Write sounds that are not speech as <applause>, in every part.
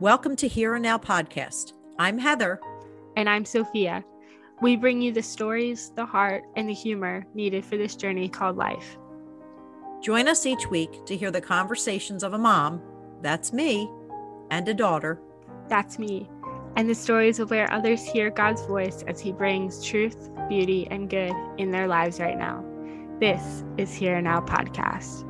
Welcome to Here and Now podcast. I'm Heather. And I'm Sophia. We bring you the stories, the heart, and the humor needed for this journey called life. Join us each week to hear the conversations of a mom, that's me, and a daughter, that's me, and the stories of where others hear God's voice as He brings truth, beauty, and good in their lives right now. This is Here and Now podcast.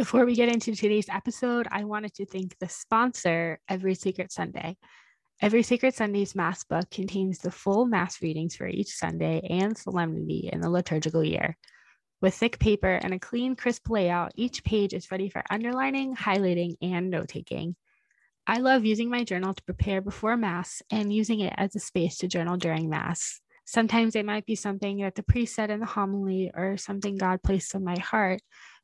Before we get into today's episode, I wanted to thank the sponsor, Every Sacred Sunday. Every Sacred Sunday's Mass book contains the full Mass readings for each Sunday and solemnity in the liturgical year. With thick paper and a clean, crisp layout, each page is ready for underlining, highlighting, and note taking. I love using my journal to prepare before Mass and using it as a space to journal during Mass. Sometimes it might be something that the priest said in the homily or something God placed on my heart,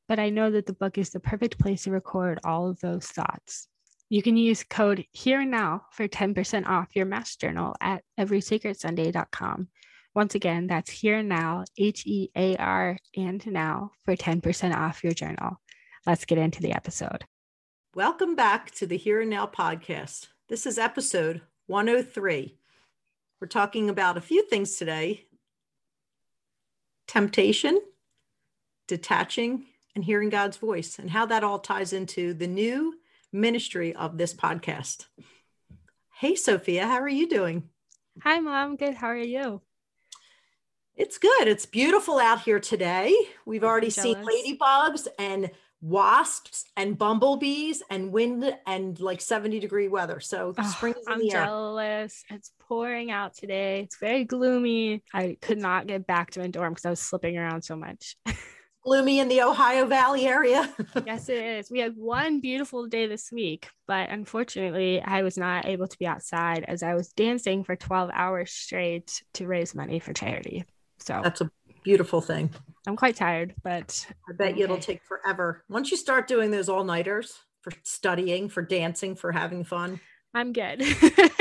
but I know that the book is the perfect place to record all of those thoughts. You can use code here and now for 10% off your mass journal at everysacredsunday.com. Once again, that's here and now, H E A R and now for 10% off your journal. Let's get into the episode. Welcome back to the Here and Now podcast. This is episode 103. We're talking about a few things today temptation, detaching, and hearing God's voice, and how that all ties into the new ministry of this podcast. Hey, Sophia, how are you doing? Hi, Mom. Good. How are you? It's good. It's beautiful out here today. We've already seen ladybugs and wasps and bumblebees and wind and like 70 degree weather. So oh, spring is I'm jealous. Air. It's pouring out today. It's very gloomy. I could not get back to my dorm because I was slipping around so much. <laughs> gloomy in the Ohio Valley area. <laughs> yes, it is. We had one beautiful day this week, but unfortunately, I was not able to be outside as I was dancing for 12 hours straight to raise money for charity. So that's a beautiful thing. I'm quite tired, but I bet okay. you it'll take forever. Once you start doing those all nighters for studying, for dancing, for having fun, I'm good.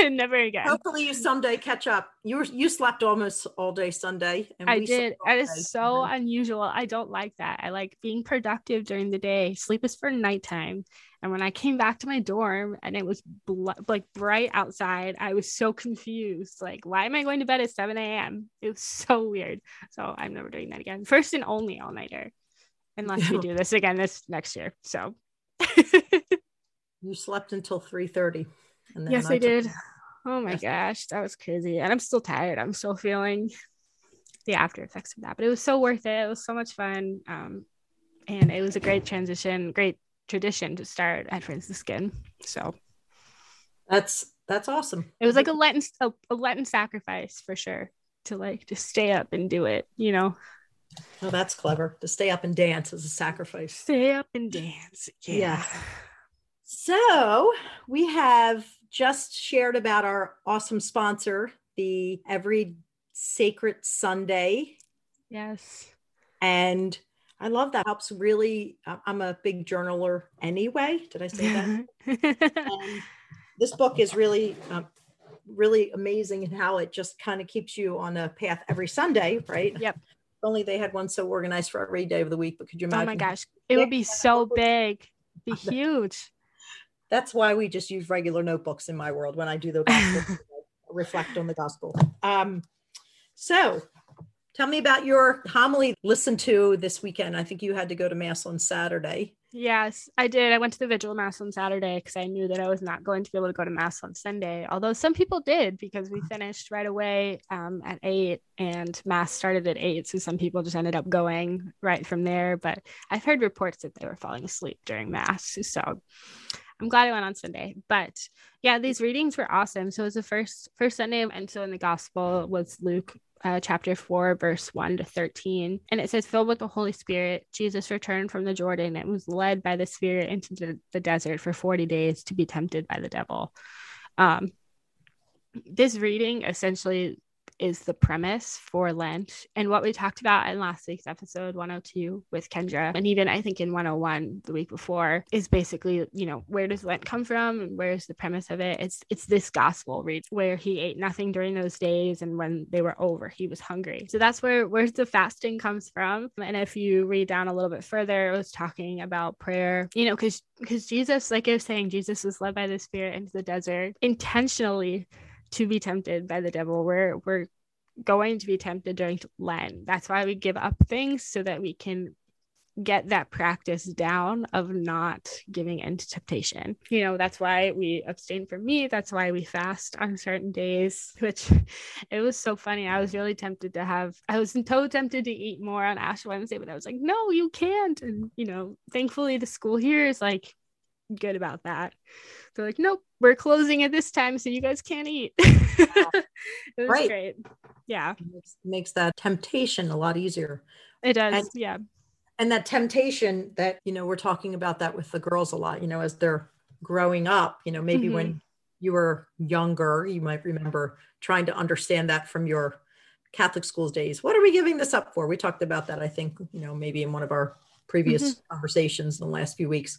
<laughs> Never again. Hopefully, you someday catch up. You were you slept almost all day Sunday. I did. That is so Sunday. unusual. I don't like that. I like being productive during the day. Sleep is for nighttime. And when I came back to my dorm and it was bl- like bright outside, I was so confused. Like, why am I going to bed at 7 a.m.? It was so weird. So I'm never doing that again. First and only all nighter, unless we do this again this next year. So <laughs> you slept until 3 30 yes, I, I did. Oh my gosh, that was crazy. And I'm still tired. I'm still feeling the after effects of that, but it was so worth it. It was so much fun. Um, and it was a great transition, great tradition to start at Franciscan. So that's that's awesome. It was like a Lenten a, a Lenten sacrifice for sure to like just stay up and do it, you know. Oh, that's clever. To stay up and dance as a sacrifice. Stay up and dance. Yeah. yeah. So we have just shared about our awesome sponsor, the Every Sacred Sunday. Yes. And I love that. Helps really. I'm a big journaler anyway. Did I say that? <laughs> this book is really, um, really amazing in how it just kind of keeps you on a path every Sunday, right? Yep. only they had one so organized for every day of the week, but could you imagine? Oh my gosh, it would be so big, be huge that's why we just use regular notebooks in my world when I do the gospel, <laughs> reflect on the gospel. Um, so tell me about your homily listened to this weekend. I think you had to go to mass on Saturday. Yes, I did. I went to the vigil mass on Saturday because I knew that I was not going to be able to go to mass on Sunday. Although some people did because we finished right away um, at eight and mass started at eight. So some people just ended up going right from there. But I've heard reports that they were falling asleep during mass. So I'm glad I went on Sunday. But yeah, these readings were awesome. So it was the first first Sunday, and so in the gospel was Luke uh, chapter 4, verse 1 to 13. And it says, filled with the Holy Spirit, Jesus returned from the Jordan and was led by the Spirit into the, the desert for 40 days to be tempted by the devil. Um, this reading essentially is the premise for Lent. And what we talked about in last week's episode 102 with Kendra, and even I think in 101 the week before, is basically, you know, where does Lent come from and where's the premise of it? It's it's this gospel read where he ate nothing during those days and when they were over, he was hungry. So that's where where the fasting comes from. And if you read down a little bit further, it was talking about prayer, you know, because because Jesus, like I was saying, Jesus was led by the Spirit into the desert intentionally to be tempted by the devil. We're we're going to be tempted during Lent. That's why we give up things so that we can get that practice down of not giving into temptation. You know, that's why we abstain from meat. That's why we fast on certain days, <laughs> which it was so funny. I was really tempted to have, I was so tempted to eat more on Ash Wednesday, but I was like, no, you can't. And, you know, thankfully the school here is like good about that. They're like, nope, we're closing at this time, so you guys can't eat. <laughs> it was right. great. Yeah. It makes, makes that temptation a lot easier. It does. And, yeah. And that temptation that, you know, we're talking about that with the girls a lot, you know, as they're growing up, you know, maybe mm-hmm. when you were younger, you might remember trying to understand that from your Catholic schools days. What are we giving this up for? We talked about that, I think, you know, maybe in one of our previous mm-hmm. conversations in the last few weeks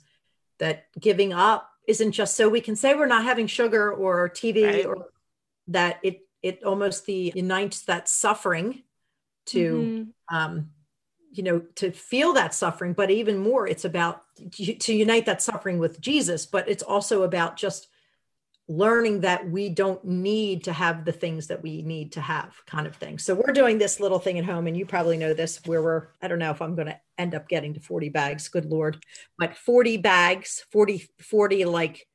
that giving up isn't just so we can say we're not having sugar or TV right. or that it it almost the unites that suffering to mm-hmm. um you know to feel that suffering but even more it's about to unite that suffering with Jesus but it's also about just learning that we don't need to have the things that we need to have kind of thing so we're doing this little thing at home and you probably know this where we're i don't know if i'm going to end up getting to 40 bags good lord but 40 bags 40 40 like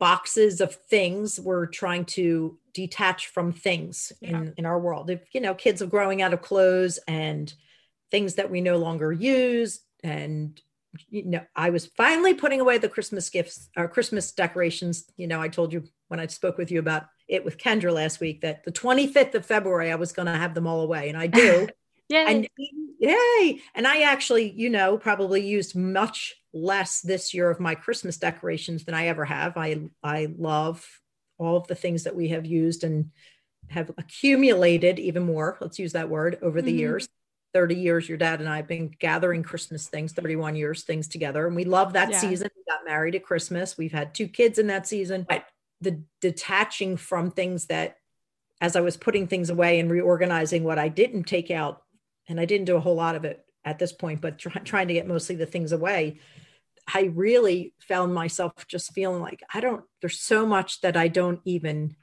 boxes of things we're trying to detach from things yeah. in in our world if you know kids are growing out of clothes and things that we no longer use and you know, I was finally putting away the Christmas gifts or Christmas decorations. You know, I told you when I spoke with you about it with Kendra last week that the 25th of February I was going to have them all away, and I do. <laughs> yay. And yay! And I actually, you know, probably used much less this year of my Christmas decorations than I ever have. I I love all of the things that we have used and have accumulated even more. Let's use that word over the mm-hmm. years. 30 years your dad and I have been gathering Christmas things, 31 years things together. And we love that yeah. season. We got married at Christmas. We've had two kids in that season. But the detaching from things that as I was putting things away and reorganizing what I didn't take out, and I didn't do a whole lot of it at this point, but try, trying to get mostly the things away, I really found myself just feeling like I don't, there's so much that I don't even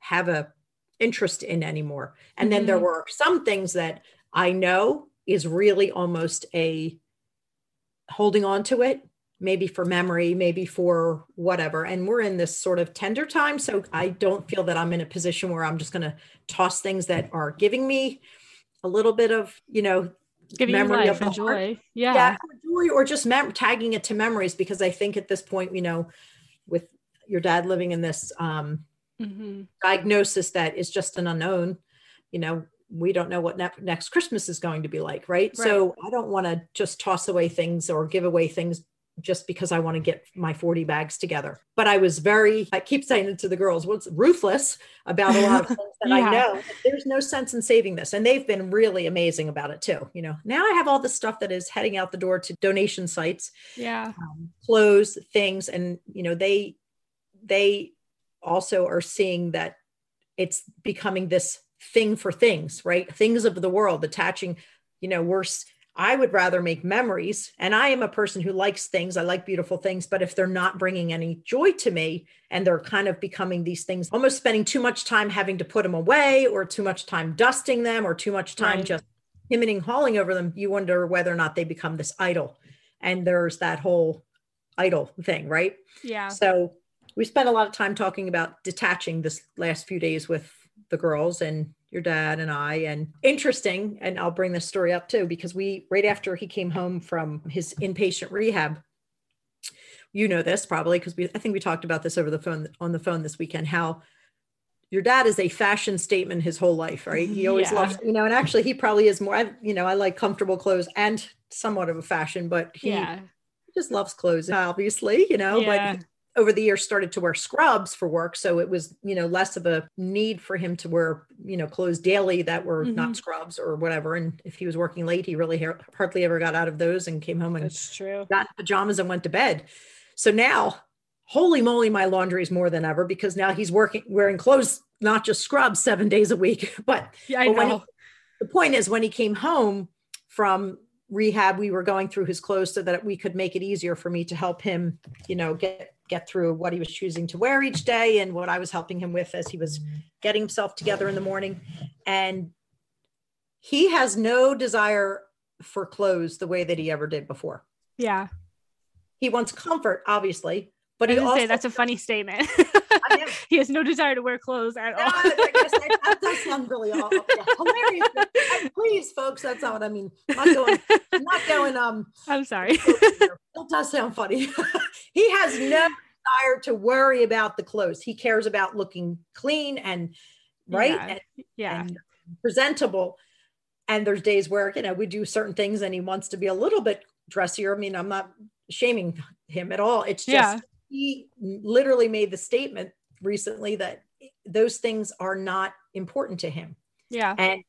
have a interest in anymore. And mm-hmm. then there mm-hmm. were some things that I know is really almost a holding on to it, maybe for memory, maybe for whatever. And we're in this sort of tender time. So I don't feel that I'm in a position where I'm just going to toss things that are giving me a little bit of, you know, giving memory of joy. Yeah. yeah. Joy or just mem- tagging it to memories because I think at this point, you know, with your dad living in this um, mm-hmm. diagnosis that is just an unknown, you know, we don't know what ne- next Christmas is going to be like, right? right. So I don't want to just toss away things or give away things just because I want to get my 40 bags together. But I was very, I keep saying it to the girls, what's ruthless about a lot of <laughs> things that yeah. I know. There's no sense in saving this. And they've been really amazing about it too. You know, now I have all the stuff that is heading out the door to donation sites. Yeah. Um, clothes, things. And, you know, they, they also are seeing that it's becoming this thing for things, right? Things of the world, attaching, you know, worse. I would rather make memories. And I am a person who likes things. I like beautiful things. But if they're not bringing any joy to me and they're kind of becoming these things, almost spending too much time having to put them away or too much time dusting them or too much time right. just hemming hauling over them, you wonder whether or not they become this idol. And there's that whole idol thing, right? Yeah. So we spent a lot of time talking about detaching this last few days with the girls and your dad and I. And interesting, and I'll bring this story up too, because we, right after he came home from his inpatient rehab, you know this probably because we I think we talked about this over the phone on the phone this weekend how your dad is a fashion statement his whole life right he always yeah. loves you know and actually he probably is more I, you know I like comfortable clothes and somewhat of a fashion but he yeah. just loves clothes obviously you know yeah. but over the years started to wear scrubs for work so it was you know less of a need for him to wear you know clothes daily that were mm-hmm. not scrubs or whatever and if he was working late he really ha- hardly ever got out of those and came home and That's true. got pajamas and went to bed so now holy moly my laundry is more than ever because now he's working wearing clothes not just scrubs seven days a week <laughs> but, yeah, I but know. He, the point is when he came home from rehab we were going through his clothes so that we could make it easier for me to help him you know get get through what he was choosing to wear each day and what i was helping him with as he was getting himself together in the morning. And he has no desire for clothes the way that he ever did before. Yeah. He wants comfort obviously but he also say, that's a funny statement <laughs> <laughs> he has no desire to wear clothes at all. I guess that, that does <laughs> sound really awful. Hilarious. Please, folks, that's not what I mean. I'm not going. I'm not going. Um, <laughs> I'm sorry. It does sound funny. he has no desire to worry about the clothes. He cares about looking clean and right yeah. and, yeah. and presentable. And there's days where you know we do certain things, and he wants to be a little bit dressier. I mean, I'm not shaming him at all. It's just yeah. He literally made the statement recently that those things are not important to him. Yeah. And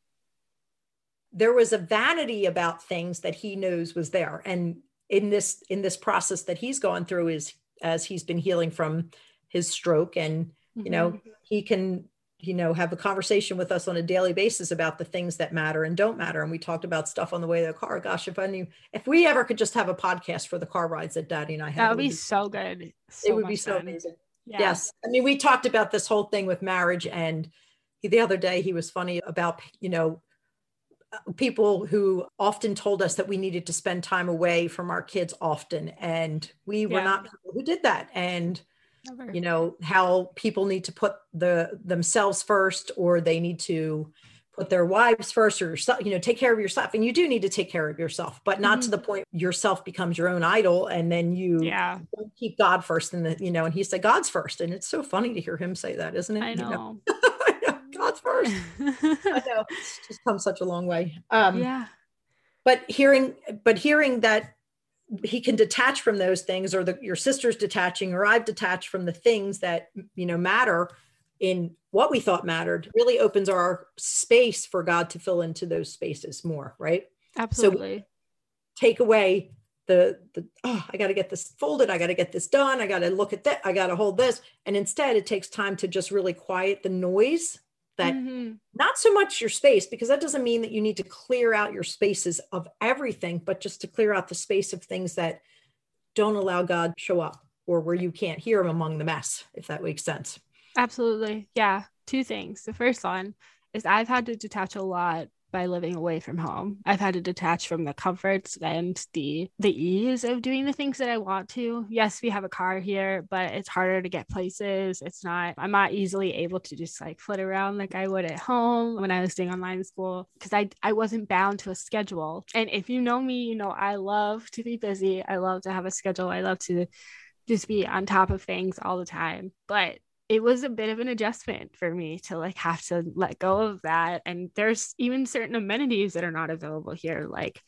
there was a vanity about things that he knows was there. And in this in this process that he's gone through is as he's been healing from his stroke and you know mm-hmm. he can you know have a conversation with us on a daily basis about the things that matter and don't matter and we talked about stuff on the way to the car gosh if i knew if we ever could just have a podcast for the car rides that daddy and i had that would be, be, so good so it would be so fun. amazing yeah. Yes. I mean, we talked about this whole thing with marriage, and he, the other day he was funny about, you know, people who often told us that we needed to spend time away from our kids often. And we were yeah. not people who did that. And, Never. you know, how people need to put the themselves first or they need to put their wives first or yourself, you know, take care of yourself. And you do need to take care of yourself, but not mm-hmm. to the point yourself becomes your own idol and then you yeah. keep God first and the, you know, and he said God's first. And it's so funny to hear him say that, isn't it? I know. You know? <laughs> God's first. I know. <laughs> It's just come such a long way. Um yeah. But hearing, but hearing that he can detach from those things or the, your sister's detaching or I've detached from the things that, you know, matter in what we thought mattered really opens our space for God to fill into those spaces more, right? Absolutely. So take away the the oh, I got to get this folded, I got to get this done, I got to look at that, I got to hold this, and instead it takes time to just really quiet the noise that mm-hmm. not so much your space because that doesn't mean that you need to clear out your spaces of everything, but just to clear out the space of things that don't allow God to show up or where you can't hear him among the mess, if that makes sense. Absolutely. Yeah. Two things. The first one is I've had to detach a lot by living away from home. I've had to detach from the comforts and the the ease of doing the things that I want to. Yes, we have a car here, but it's harder to get places. It's not I'm not easily able to just like flit around like I would at home when I was doing online school because I I wasn't bound to a schedule. And if you know me, you know I love to be busy. I love to have a schedule. I love to just be on top of things all the time. But it was a bit of an adjustment for me to like have to let go of that and there's even certain amenities that are not available here like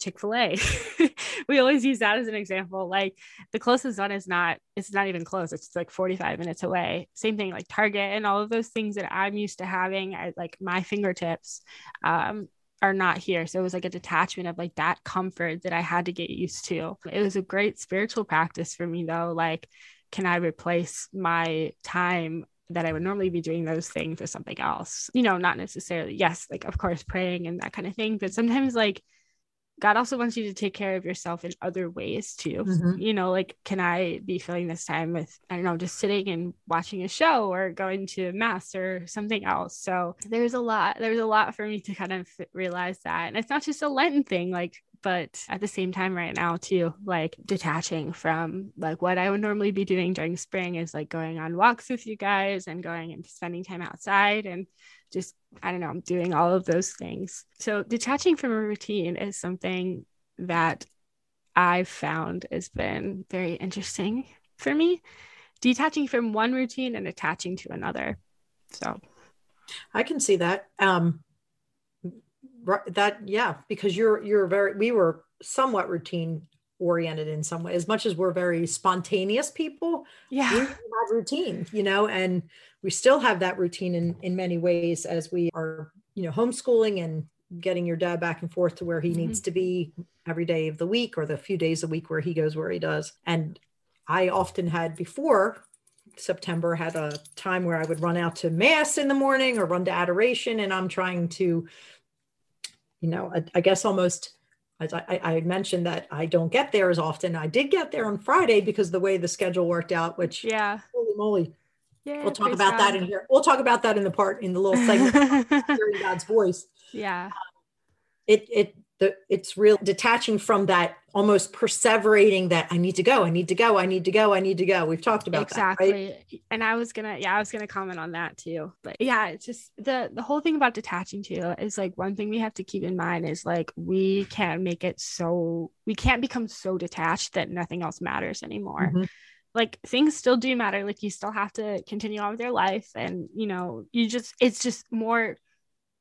chick-fil-a <laughs> we always use that as an example like the closest one is not it's not even close it's like 45 minutes away same thing like target and all of those things that i'm used to having at like my fingertips um, are not here. So it was like a detachment of like that comfort that I had to get used to. It was a great spiritual practice for me though. Like can I replace my time that I would normally be doing those things with something else? You know, not necessarily, yes, like of course praying and that kind of thing, but sometimes like God also wants you to take care of yourself in other ways too. Mm-hmm. You know, like, can I be filling this time with, I don't know, just sitting and watching a show or going to mass or something else? So there's a lot, there's a lot for me to kind of realize that. And it's not just a Lenten thing. Like, but at the same time right now too like detaching from like what i would normally be doing during spring is like going on walks with you guys and going and spending time outside and just i don't know doing all of those things. So detaching from a routine is something that i've found has been very interesting for me. Detaching from one routine and attaching to another. So i can see that. Um that yeah because you're you're very we were somewhat routine oriented in some way. As much as we're very spontaneous people, yeah, we have routine, you know, and we still have that routine in in many ways as we are, you know, homeschooling and getting your dad back and forth to where he mm-hmm. needs to be every day of the week or the few days a week where he goes where he does. And I often had before September had a time where I would run out to mass in the morning or run to adoration and I'm trying to you know, I, I guess almost as I, I, mentioned that I don't get there as often. I did get there on Friday because the way the schedule worked out, which yeah, holy moly. Yeah, we'll talk about that in here. We'll talk about that in the part in the little segment <laughs> hearing God's voice. Yeah. Um, it it the it's real detaching from that almost perseverating that I need to go, I need to go, I need to go, I need to go. We've talked about exactly. That, right? And I was gonna, yeah, I was gonna comment on that too. But yeah, it's just the the whole thing about detaching too is like one thing we have to keep in mind is like we can't make it so we can't become so detached that nothing else matters anymore. Mm-hmm. Like things still do matter. Like you still have to continue on with your life, and you know, you just it's just more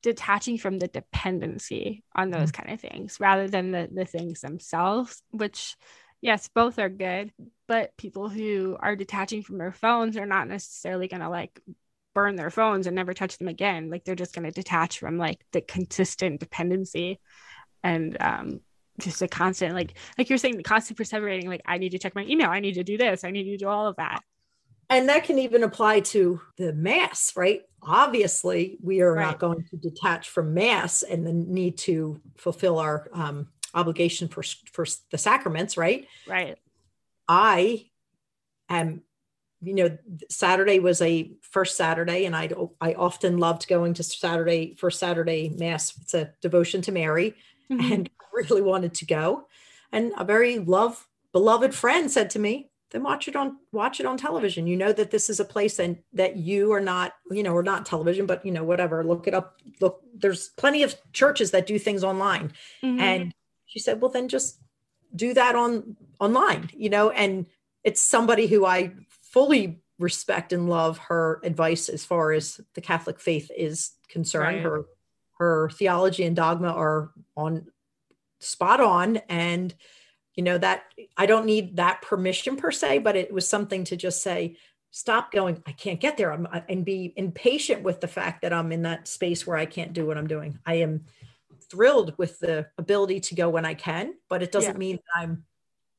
detaching from the dependency on those mm-hmm. kind of things rather than the, the things themselves which yes both are good but people who are detaching from their phones are not necessarily going to like burn their phones and never touch them again. Like they're just going to detach from like the consistent dependency and um just a constant like like you're saying the constant perseverating like i need to check my email. I need to do this. I need to do all of that and that can even apply to the mass right? Obviously we are right. not going to detach from mass and the need to fulfill our um, obligation for for the sacraments right? Right. I am you know saturday was a first saturday and i i often loved going to saturday for saturday mass. It's a devotion to mary mm-hmm. and <laughs> really wanted to go. And a very love beloved friend said to me then watch it on watch it on television you know that this is a place and that you are not you know or not television but you know whatever look it up look there's plenty of churches that do things online mm-hmm. and she said well then just do that on online you know and it's somebody who i fully respect and love her advice as far as the catholic faith is concerned right. her her theology and dogma are on spot on and you know that i don't need that permission per se but it was something to just say stop going. I can't get there. I'm, and be impatient with the fact that i'm in that space where i can't do what i'm doing. I am thrilled with the ability to go when i can but it doesn't yeah. mean i'm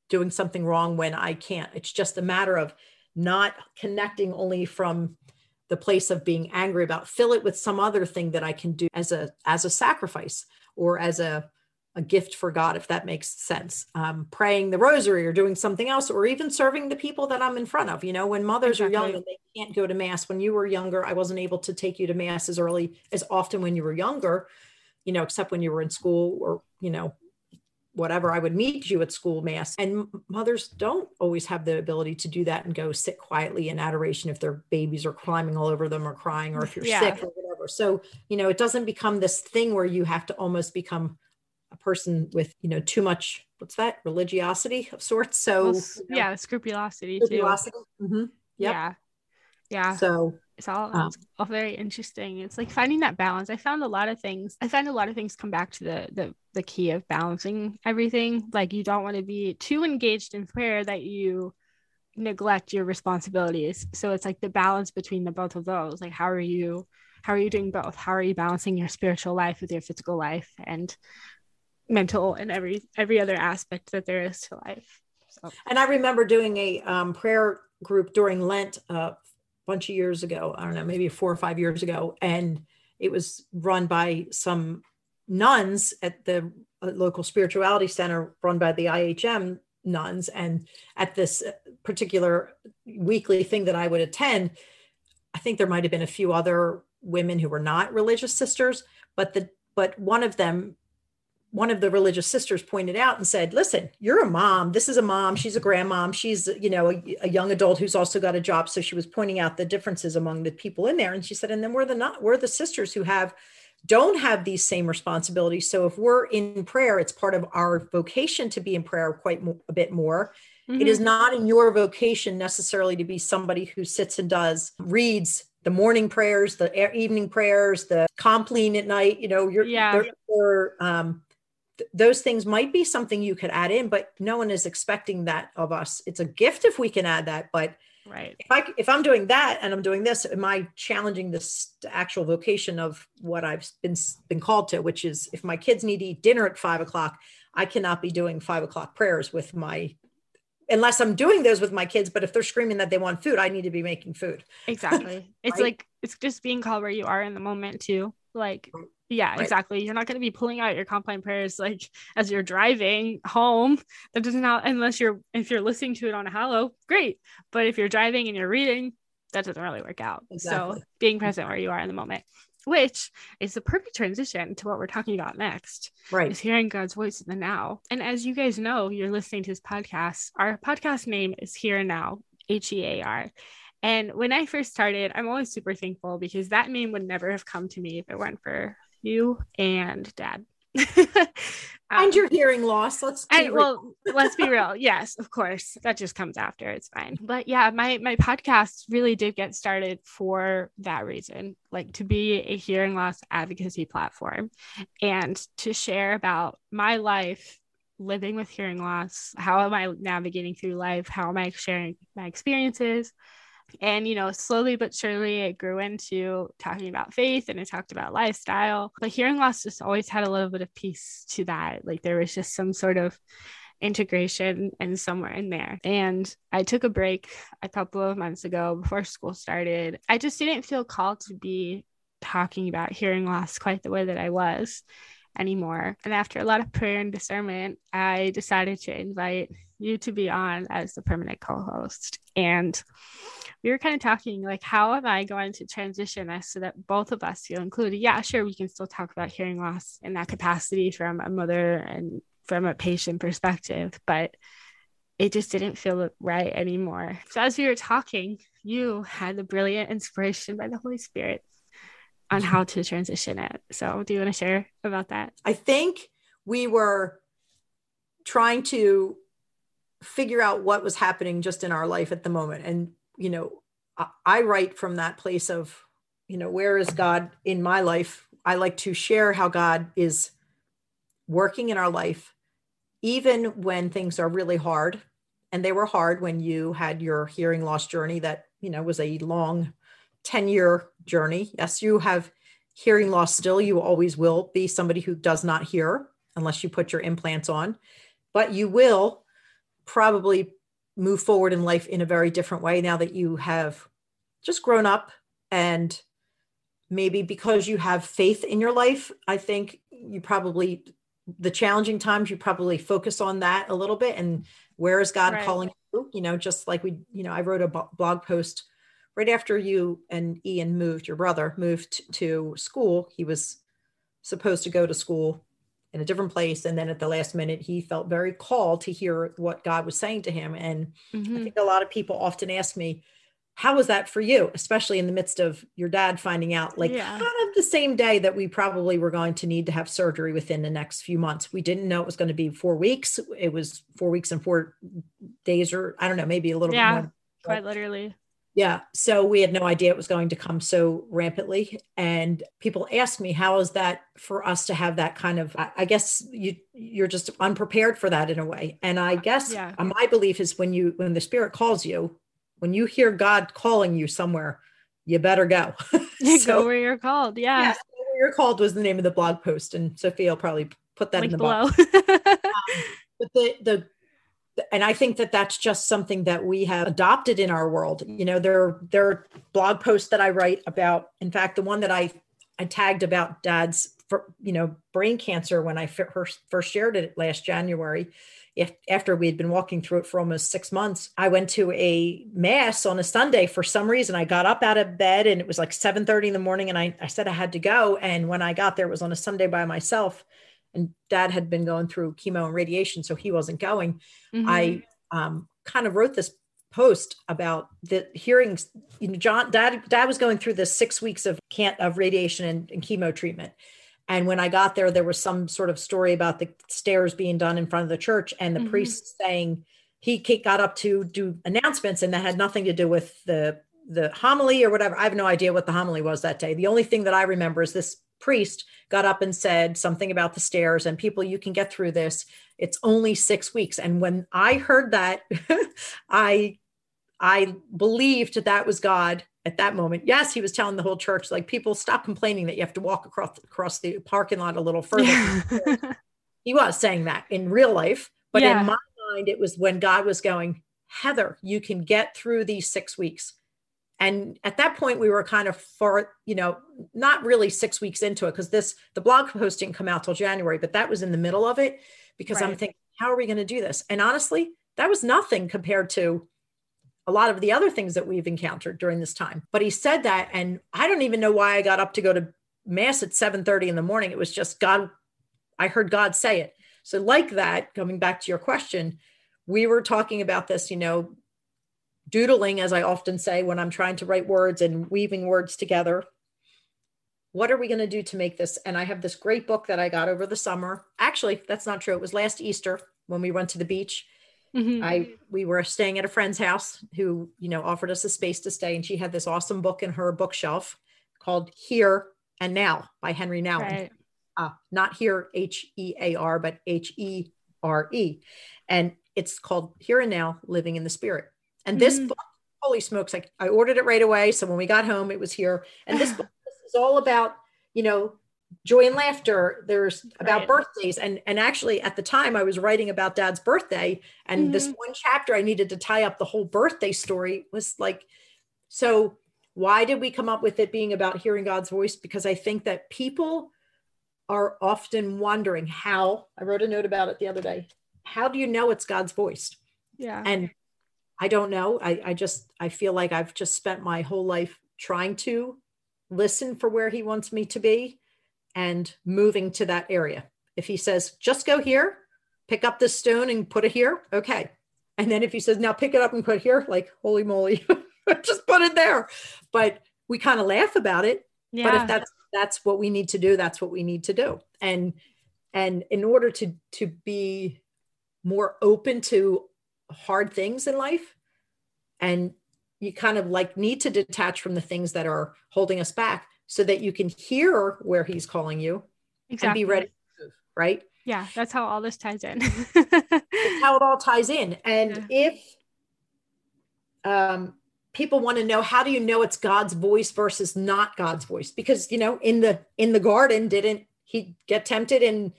doing something wrong when i can't. It's just a matter of not connecting only from the place of being angry about fill it with some other thing that i can do as a as a sacrifice or as a a gift for God, if that makes sense. Um, praying the rosary or doing something else, or even serving the people that I'm in front of. You know, when mothers exactly. are young and they can't go to mass, when you were younger, I wasn't able to take you to mass as early as often when you were younger, you know, except when you were in school or, you know, whatever. I would meet you at school mass. And mothers don't always have the ability to do that and go sit quietly in adoration if their babies are climbing all over them or crying or if you're yeah. sick or whatever. So, you know, it doesn't become this thing where you have to almost become a person with you know too much what's that? Religiosity of sorts. So well, you know, yeah scrupulosity, scrupulosity. too mm-hmm. yep. yeah. Yeah. So it's all, um, it's all very interesting. It's like finding that balance. I found a lot of things i find a lot of things come back to the the, the key of balancing everything. Like you don't want to be too engaged in prayer that you neglect your responsibilities. So it's like the balance between the both of those. Like how are you how are you doing both? How are you balancing your spiritual life with your physical life? And mental and every every other aspect that there is to life so. and i remember doing a um, prayer group during lent a bunch of years ago i don't know maybe four or five years ago and it was run by some nuns at the uh, local spirituality center run by the ihm nuns and at this uh, particular weekly thing that i would attend i think there might have been a few other women who were not religious sisters but the but one of them one of the religious sisters pointed out and said, listen, you're a mom. This is a mom. She's a grandmom. She's, you know, a, a, young adult who's also got a job. So she was pointing out the differences among the people in there. And she said, and then we're the not, we're the sisters who have, don't have these same responsibilities. So if we're in prayer, it's part of our vocation to be in prayer quite mo- a bit more. Mm-hmm. It is mm-hmm. not in your vocation necessarily to be somebody who sits and does, reads the morning prayers, the evening prayers, the compline at night, you know, you're, yeah. um, th- those things might be something you could add in, but no one is expecting that of us. It's a gift if we can add that, but right. if I if I'm doing that and I'm doing this, am I challenging this actual vocation of what I've been been called to, which is if my kids need to eat dinner at five o'clock, I cannot be doing five o'clock prayers with my unless I'm doing those with my kids. But if they're screaming that they want food, I need to be making food. Exactly. <laughs> It's Right? like it's just being called where you are in the moment too. Like. Yeah, Right. exactly. You're not going to be pulling out your compline prayers like as you're driving home. That doesn't unless you're if you're listening to it on a hallow, great. But if you're driving and you're reading, that doesn't really work out. Exactly. So being present where you are in the moment, which is the perfect transition to what we're talking about next Right. is hearing God's voice in the now. And as you guys know, you're listening to this podcast. Our podcast name is Here and Now, H E A R. And when I first started, I'm always super thankful because that name would never have come to me if it weren't for you and dad. Um, <laughs> And your hearing loss. Let's be and well, let's be real. <laughs> Yes, of course. That just comes after. It's fine. But yeah, my my podcast really did get started for that reason, like to be a hearing loss advocacy platform and to share about my life living with hearing loss. How am I navigating through life? How am I sharing my experiences? And, you know, slowly but surely it grew into talking about faith and it talked about lifestyle. But hearing loss just always had a little bit of peace to that. Like there was just some sort of integration and somewhere in there. And I took a break a couple of months ago before school started. I just didn't feel called to be talking about hearing loss quite the way that I was anymore. And after a lot of prayer and discernment, I decided to invite you to be on as the permanent co host. And we were kind of talking like, how am I going to transition this so that both of us feel included? Yeah, sure, we can still talk about hearing loss in that capacity from a mother and from a patient perspective, but it just didn't feel right anymore. So as we were talking, you had the brilliant inspiration by the Holy Spirit on how to transition it. So do you want to share about that? I think we were trying to figure out what was happening just in our life at the moment. And, you know, I, I write from that place of, you know, where is God in my life? I like to share how God is working in our life, even when things are really hard. And they were hard when you had your hearing loss journey that, you know, was a long 10 year journey. Yes, you have hearing loss still. You always will be somebody who does not hear unless you put your implants on, but you will probably move forward in life in a very different way now that you have just grown up and maybe because you have faith in your life i think you probably the challenging times you probably focus on that a little bit and where is god Right. calling you? You know just like we you know i wrote a blog post right after you and ian moved your brother moved to school. He was supposed to go to school in a different place and then at the last minute he felt very called to hear what god was saying to him and I Mhm. think a lot of people often ask me, how was that for you, especially in the midst of your dad finding out, like Yeah. kind of the same day that we probably were going to need to have surgery within the next few months. We didn't know it was going to be four weeks. It was four weeks and four days, or I don't know, maybe a little Yeah. bit more. Quite literally. Yeah. So we had no idea it was going to come so rampantly. And people ask me, how is that for us to have that kind of, I guess you, you're just unprepared for that in a way. And I guess Yeah. my belief is when you, when the spirit calls you, when you hear God calling you somewhere, you better go. <laughs> <laughs> Go where you're called. Yeah. yes, where you're called was the name of the blog post. And Sophia will probably put that in Link the box below. <laughs> Um, but the the and I think that that's just something that we have adopted in our world. You know, there there are blog posts that I write about. In fact, the one that I I tagged about Dad's for, you know brain cancer when I first first shared it last January. If, after we had been walking through it for almost six months, I went to a mass on a Sunday for some reason. I got up out of bed and it was like 7 30 in the morning. And I, I said I had to go. And when I got there, it was on a Sunday by myself. And dad had been going through chemo and radiation, so he wasn't going. Mhm. I um, kind of wrote this post about the hearings. You know, John, dad, dad was going through the six weeks of can't of radiation and, and chemo treatment. And when I got there, there was some sort of story about the stairs being done in front of the church and the Mhm. priest saying he got up to do announcements and that had nothing to do with the the homily or whatever. I have no idea what the homily was that day. The only thing that I remember is this priest got up and said something about the stairs and people you can get through this. It's only 6 weeks. And when i heard that <laughs> i i believed that was god at that moment. Yes he was telling the whole church like people stop complaining that you have to walk across across the parking lot a little further. <laughs> He was saying that in real life but yeah. in my mind it was when god was going heather you can get through these 6 weeks and at that point we were kind of far you know not really six weeks into it because this the blog post didn't come out till january but that was in the middle of it because right. i'm thinking how are we going to do this? And honestly that was nothing compared to a lot of the other things that we've encountered during this time. But he said that and i don't even know why i got up to go to mass at 7.30 in the morning. It was just god i heard god say it. So like that coming back to your question we were talking about this you know doodling, as I often say when I'm trying to write words and weaving words together. What are we going to do to make this? And I have this great book that I got over the summer. Actually, that's not true. It was last Easter when we went to the beach. Mm-hmm. I we were staying at a friend's house who, you know, offered us a space to stay and she had this awesome book in her bookshelf called Here and Now by Henri Nouwen. Right. Uh, not here H E A R but H E R E. And it's called Here and Now Living in the Spirit. And this mm. book, holy smokes, like I ordered it right away. So when we got home, it was here. And this book <sighs> is all about, you know, joy and laughter. There's about right. birthdays. And and actually at the time I was writing about dad's birthday. And mm-hmm. this one chapter I needed to tie up the whole birthday story was like, so why did we come up with it being about hearing God's voice? Because I think that people are often wondering how I wrote a note about it the other day. How do you know it's God's voice? Yeah. And I don't know. I, I just, I feel like I've just spent my whole life trying to listen for where he wants me to be and moving to that area. If he says, just go here, pick up this stone and put it here, okay. And then if he says, now pick it up and put it here, like, holy moly, <laughs> just put it there. But we kind of laugh about it. Yeah. But if that's that's what we need to do, that's what we need to do. And and in order to to be more open to hard things in life. And you kind of like need to detach from the things that are holding us back so that you can hear where he's calling you exactly. and be ready right? Yeah that's how all this ties in. How it all ties in. And yeah. if um, people want to know how do you know it's god's voice versus not god's voice? Because you know in the in the garden didn't he get tempted and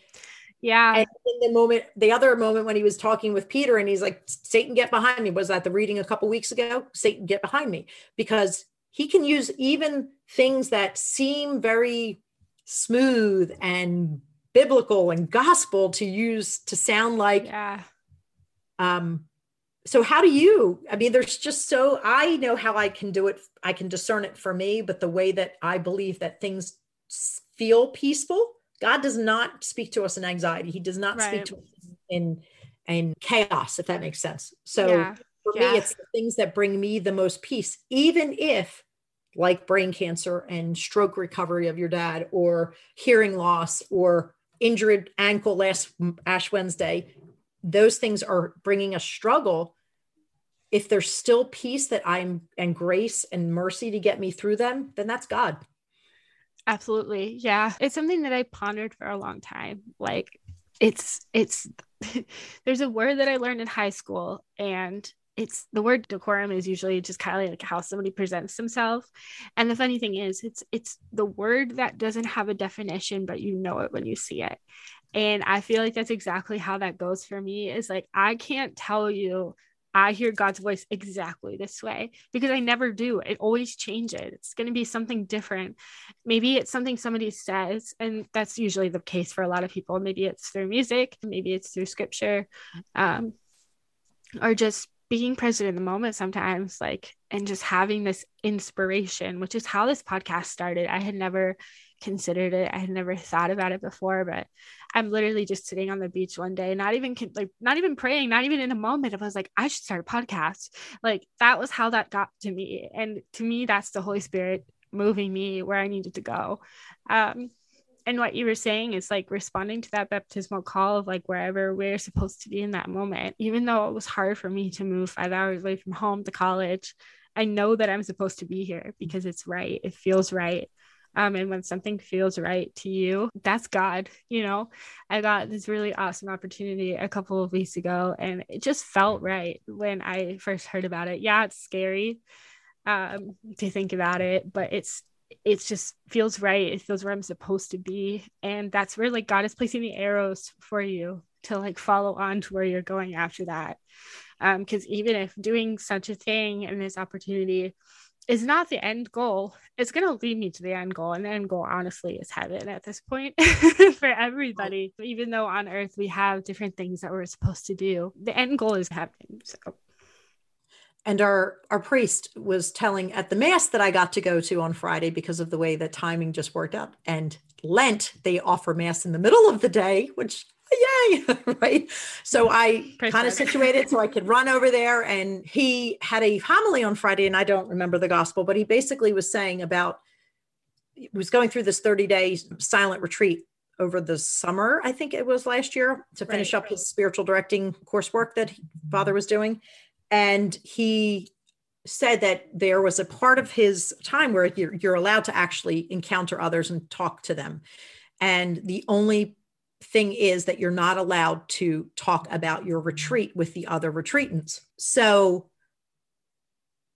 yeah. And in the moment, the other moment when he was talking with Peter and he's like, Satan, get behind me. Was that the reading a couple weeks ago? Satan, get behind me. Because he can use even things that seem very smooth and biblical and gospel to use to sound like yeah. um so how do you i mean there's just so i know how i can do it i can discern it for me but the way that i believe that things feel peaceful God does not speak to us in anxiety. He does not right. speak to us in in chaos, if that makes sense. So yeah. for yeah. me, it's the things that bring me the most peace, even if like brain cancer and stroke recovery of your dad, or hearing loss, or injured ankle last Ash Wednesday, those things are bringing a struggle. If there's still peace that I'm and grace and mercy to get me through them, then that's God. Absolutely. Yeah. It's something that I pondered for a long time. Like it's it's <laughs> there's a word that I learned in high school and it's the word decorum is usually just kind of like how somebody presents themselves and the funny thing is it's it's the word that doesn't have a definition but you know it when you see it and i feel like that's exactly how that goes for me is like i can't tell you I hear God's voice exactly this way because I never do. It always changes. It's going to be something different. Maybe it's something somebody says, and that's usually the case for a lot of people. Maybe it's through music, maybe it's through scripture, um, or just being present in the moment sometimes, like, and just having this inspiration, which is how this podcast started. I had never considered it. I had never thought about it before, but I'm literally just sitting on the beach one day, not even like not even praying, not even in a moment. I was like, I should start a podcast. Like that was how that got to me, and to me, that's the Holy Spirit moving me where I needed to go. Um, and what you were saying is like responding to that baptismal call of like wherever we're supposed to be in that moment, even though it was hard for me to move five hours away from home to college. I know that I'm supposed to be here because it's right. It feels right Um, and when something feels right to you, that's God. You know, I got this really awesome opportunity a couple of weeks ago, and it just felt right when I first heard about it. Yeah, it's scary um, to think about it, but it's it's just feels right. It feels where I'm supposed to be, and that's where like God is placing the arrows for you to like follow on to where you're going after that. Because um, even if doing such a thing and this opportunity is not the end goal, it's going to lead me to the end goal. And the end goal, honestly, is heaven at this point <laughs> for everybody. Even though on earth we have different things that we're supposed to do, the end goal is heaven. So. And our our priest was telling at the mass that I got to go to on Friday because of the way that timing just worked out. And Lent, they offer mass in the middle of the day, which yay <laughs> right? So i kind of <laughs> situated so i could run over there and he had a homily on friday and i don't remember the gospel but he basically was saying about was going through this 30 day silent retreat over the summer i think it was last year to finish right, up right. his spiritual directing coursework that father was doing. And he said that there was a part of his time where you're, you're allowed to actually encounter others and talk to them. And the only thing is that you're not allowed to talk about your retreat with the other retreatants. So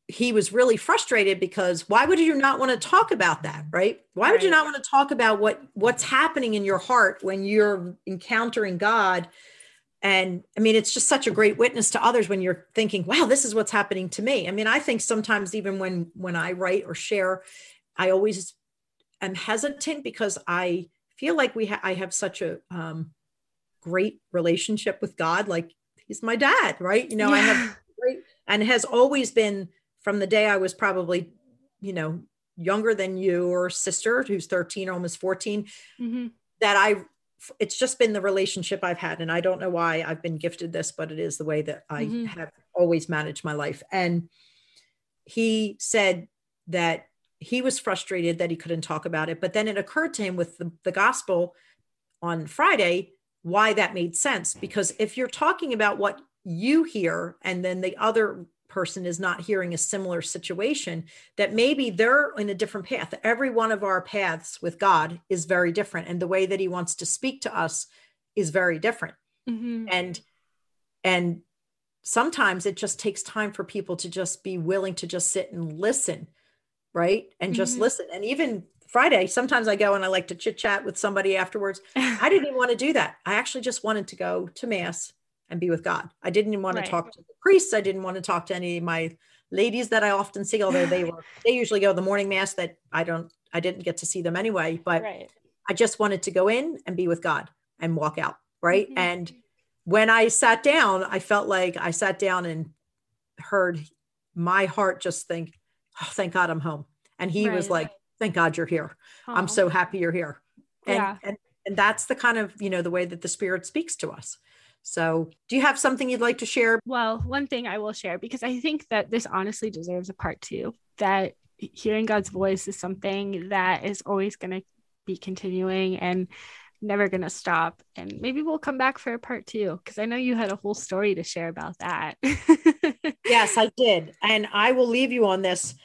he was really frustrated because why would you not want to talk about that, right? Why right. would you not want to talk about what what's happening in your heart when you're encountering God? And I mean, it's just such a great witness to others when you're thinking, wow, this is what's happening to me. I mean, I think sometimes even when when I write or share, I always am hesitant because I feel like we ha- I have such a um, great relationship with God. Like he's my dad, right? You know, yeah. I have <laughs> great and has always been from the day I was probably, you know, younger than you or sister who's 13, almost 14, mm-hmm. that I it's just been the relationship I've had. And I don't know why I've been gifted this, but it is the way that I mm-hmm. have always managed my life. And he said that he was frustrated that he couldn't talk about it. But then it occurred to him with the, the gospel on Friday why that made sense. Because if you're talking about what you hear and then the other person is not hearing a similar situation, that maybe they're in a different path. Every one of our paths with God is very different. And the way that he wants to speak to us is very different. Mm-hmm. And and sometimes it just takes time for people to just be willing to just sit and listen right? And just mm-hmm. listen. And even Friday, sometimes I go and I like to chit chat with somebody afterwards. I didn't even want to do that. I actually just wanted to go to mass and be with God. I didn't even want right. to talk to the priests. I didn't want to talk to any of my ladies that I often see, although they were <sighs> they usually go the morning mass that I don't I didn't get to see them anyway. But right. I just wanted to go in and be with God and walk out. Right. Mm-hmm. And when I sat down, I felt like I sat down and heard my heart just think, oh, thank God I'm home. And he right. was like, thank God you're here. Aww. I'm so happy you're here. And, yeah. and, and that's the kind of, you know, the way that the spirit speaks to us. So, do you have something you'd like to share? Well, one thing I will share because I think that this honestly deserves a part two. That hearing God's voice is something that is always going to be continuing and never going to stop. And maybe we'll come back for a part two because I know you had a whole story to share about that. <laughs> yes, I did. And I will leave you on this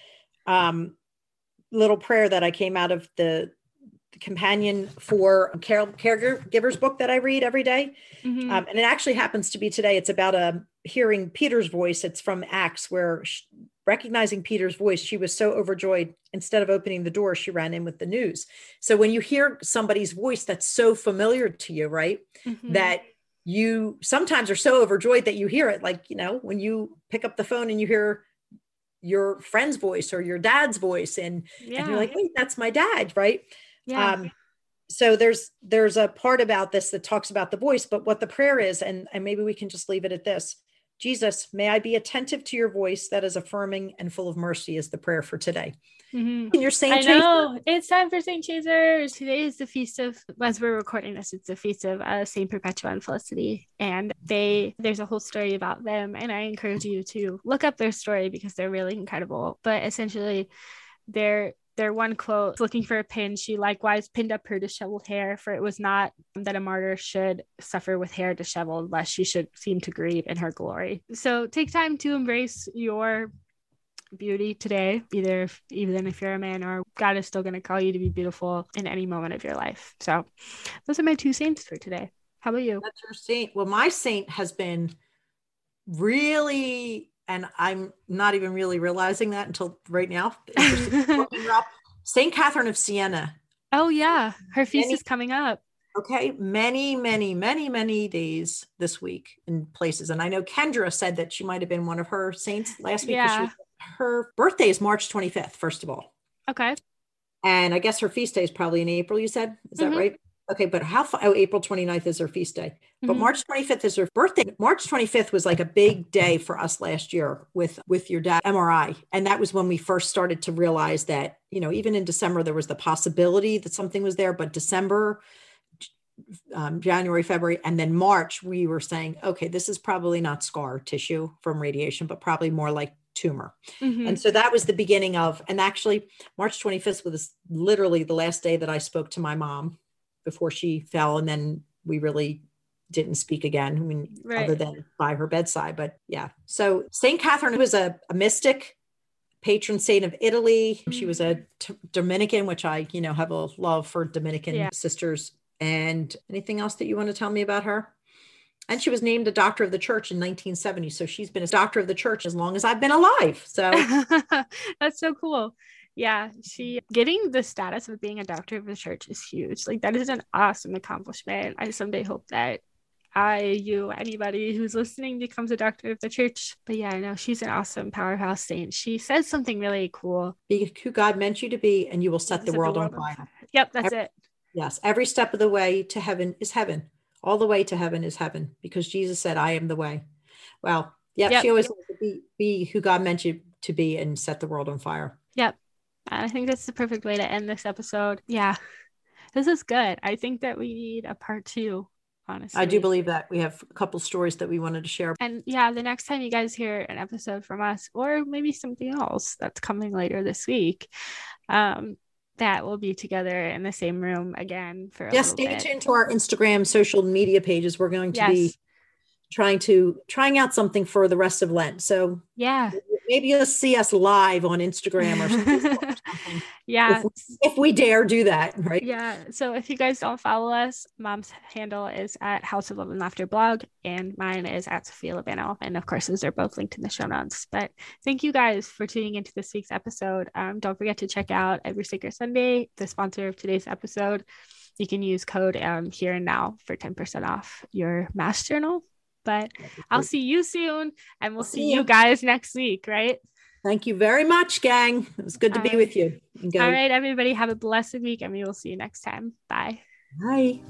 um, little prayer that I came out of the, the companion for care, caregiver's book that I read every day. Mm-hmm. Um, and it actually happens to be today. It's about a hearing Peter's voice. It's from Acts, where recognizing Peter's voice, she was so overjoyed. Instead of opening the door, she ran in with the news. So when you hear somebody's voice that's so familiar to you, right, mm-hmm. that you sometimes are so overjoyed that you hear it. Like, you know, when you pick up the phone and you hear your friend's voice or your dad's voice and, yeah. and you're like wait that's my dad right yeah. um so there's there's a part about this that talks about the voice but what the prayer is and and maybe we can just leave it at this jesus may i be attentive to your voice that is affirming and full of mercy is the prayer for today Mm-hmm. And you're Saint I know it's time for Saint Chasers. Today is the feast of, as we're recording this, it's the feast of uh, Saint Perpetua and Felicity, and they there's a whole story about them, and I encourage you to look up their story because they're really incredible. But essentially, their their one quote looking for a pin she likewise pinned up her disheveled hair for it was not that a martyr should suffer with hair disheveled lest she should seem to grieve in her glory so take time to embrace your beauty today, either if, even if you're a man or God is still going to call you to be beautiful in any moment of your life. So those are my two saints for today. How about you? That's your saint. Well, my saint has been really, and I'm not even really realizing that until right now. <laughs> Saint Catherine of Siena. Oh yeah, her feast many, is coming up. Okay, many, many, many, many days this week in places, and I know Kendra said that she might have been one of her saints last week. Yeah. her birthday is March 25th. First of all. Okay. And I guess her feast day is probably in April. You said is that mm-hmm. right? Okay, but how far? Oh, April 29th is her feast day. But mm-hmm. March 25th is her birthday. March 25th was like a big day for us last year with with your dad MRI. And that was when we first started to realize that, you know, even in December there was the possibility that something was there, but December um, January, February, and then March, we were saying, okay, this is probably not scar tissue from radiation, but probably more like tumor. Mm-hmm. And so that was the beginning of, and actually, March 25th was literally the last day that I spoke to my mom before she fell and then we really didn't speak again I mean, right. other than by her bedside but yeah. So saint catherine was a, a mystic patron saint of italy. She was a mm. t- dominican which i you know have a love for dominican yeah. sisters. And anything else that you want to tell me about her? And she was named a doctor of the church in 1970 so she's been a doctor of the church as long as i've been alive so <laughs> that's so cool yeah, she getting the status of being a doctor of the church is huge. Like that is an awesome accomplishment. I someday hope that I, you, anybody who's listening becomes a doctor of the church. But yeah, I know she's an awesome powerhouse saint. She says something really cool. Be who God meant you to be, and you will set the world, the world, on fire. Yep, that's every, it. Yes, every step of the way to heaven is heaven. All the way to heaven is heaven because Jesus said, I am the way. Well, yeah, yep. she always be, be who God meant you to be and set the world on fire. Yep. I think that's the perfect way to end this episode. Yeah, this is good. I think that we need a part two. Honestly, I do believe that we have a couple stories that we wanted to share. And yeah, the next time you guys hear an episode from us, or maybe something else that's coming later this week, um, that will be together in the same room again for. Yes, stay bit. tuned to our Instagram social media pages. We're going to yes. be trying to trying out something for the rest of Lent. So yeah, maybe you'll see us live on Instagram or <laughs> something. yeah. If, if, we dare do that, right? Yeah. So if you guys don't follow us, mom's handle is at House of Love and Laughter blog, and mine is at Sophia Labano. And of course, those are both linked in the show notes. But thank you guys for tuning into this week's episode. Um, don't forget to check out Every Sacred Sunday, the sponsor of today's episode. You can use code um, here and now for 10% off your mass journal but I'll see you soon and we'll see, you guys next week, right? Thank you very much, gang. It was good to All be right. with you. Go. All right, everybody, have a blessed week and we will see you next time. Bye. Bye.